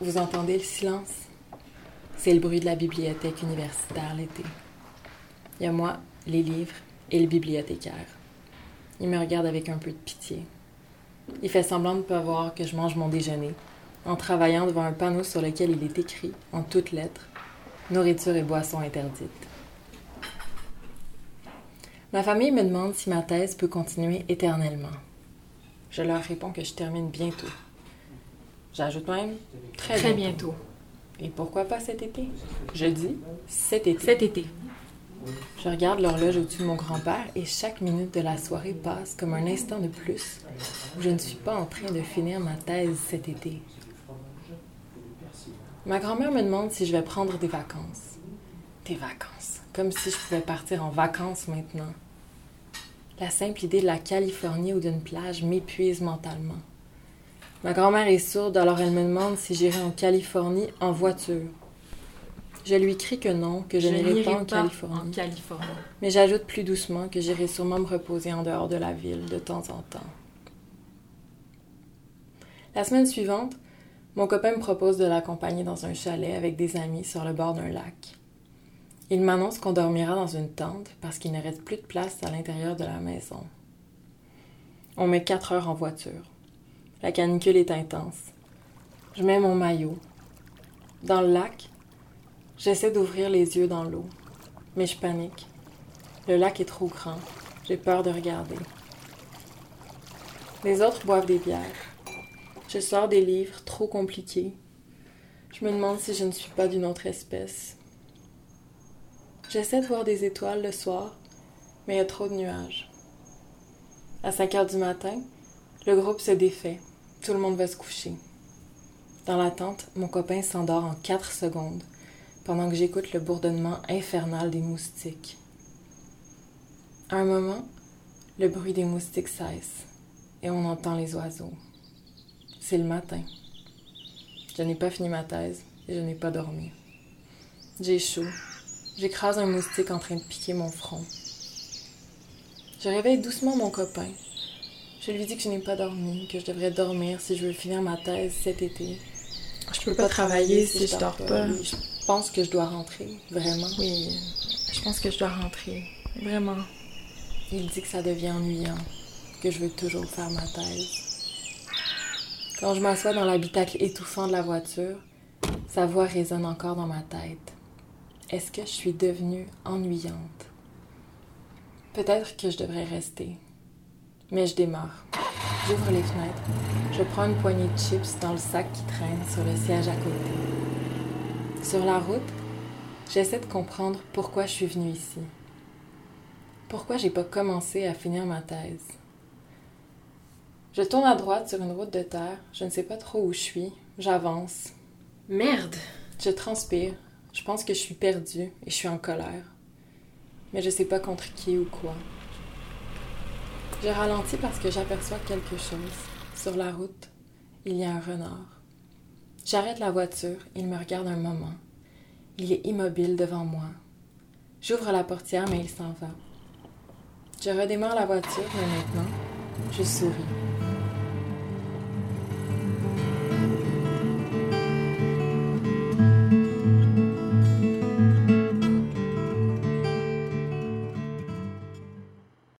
Vous entendez le silence? C'est le bruit de la bibliothèque universitaire l'été. Il y a moi, les livres et le bibliothécaire. Il me regarde avec un peu de pitié. Il fait semblant de ne pas voir que je mange mon déjeuner, en travaillant devant un panneau sur lequel il est écrit, en toutes lettres, Nourriture et boissons interdites. Ma famille me demande si ma thèse peut continuer éternellement. Je leur réponds que je termine bientôt. J'ajoute même très, Très bientôt. bientôt. Et pourquoi pas cet été? Je dis cet été. Cet été. Je regarde l'horloge au-dessus de mon grand-père et chaque minute de la soirée passe comme un instant de plus où je ne suis pas en train de finir ma thèse cet été. Ma grand-mère me demande si je vais prendre des vacances. Des vacances. Comme si je pouvais partir en vacances maintenant. La simple idée de la Californie ou d'une plage m'épuise mentalement. Ma grand-mère est sourde, alors elle me demande si j'irai en Californie en voiture. Je lui crie que non, que je, n'irai pas en Californie. en Californie. Mais j'ajoute plus doucement que j'irai sûrement me reposer en dehors de la ville de temps en temps. La semaine suivante, mon copain me propose de l'accompagner dans un chalet avec des amis sur le bord d'un lac. Il m'annonce qu'on dormira dans une tente parce qu'il ne reste plus de place à l'intérieur de la maison. On met quatre heures en voiture. La canicule est intense. Je mets mon maillot. Dans le lac, j'essaie d'ouvrir les yeux dans l'eau, mais je panique. Le lac est trop grand. J'ai peur de regarder. Les autres boivent des bières. Je sors des livres trop compliqués. Je me demande si je ne suis pas d'une autre espèce. J'essaie de voir des étoiles le soir, mais il y a trop de nuages. À 5 heures du matin, le groupe se défait. Tout le monde va se coucher. Dans la tente, mon copain s'endort en 4 secondes, pendant que j'écoute le bourdonnement infernal des moustiques. À un moment, le bruit des moustiques cesse et on entend les oiseaux. C'est le matin. Je n'ai pas fini ma thèse et je n'ai pas dormi. J'ai chaud. J'écrase un moustique en train de piquer mon front. Je réveille doucement mon copain. Je lui dis que je n'ai pas dormi, que je devrais dormir si je veux finir ma thèse cet été. Je peux pas travailler si je dors pas. Oui, je pense que je dois rentrer, vraiment. Oui, je pense que je dois rentrer. Vraiment. Il dit que ça devient ennuyant, que je veux toujours faire ma thèse. Quand je m'assois dans l'habitacle étouffant de la voiture, sa voix résonne encore dans ma tête. Est-ce que je suis devenue ennuyante? Peut-être que je devrais rester. Mais je démarre. J'ouvre les fenêtres. Je prends une poignée de chips dans le sac qui traîne sur le siège à côté. Sur la route, j'essaie de comprendre pourquoi je suis venue ici. Pourquoi j'ai pas commencé à finir ma thèse? Je tourne à droite sur une route de terre. Je ne sais pas trop où je suis. J'avance. Merde! Je transpire. Je pense que je suis perdue et je suis en colère. Mais je sais pas contre qui ou quoi. Je ralentis parce que j'aperçois quelque chose. Sur la route, il y a un renard. J'arrête la voiture. Il me regarde un moment. Il est immobile devant moi. J'ouvre la portière, mais il s'en va. Je redémarre la voiture, mais maintenant, je souris.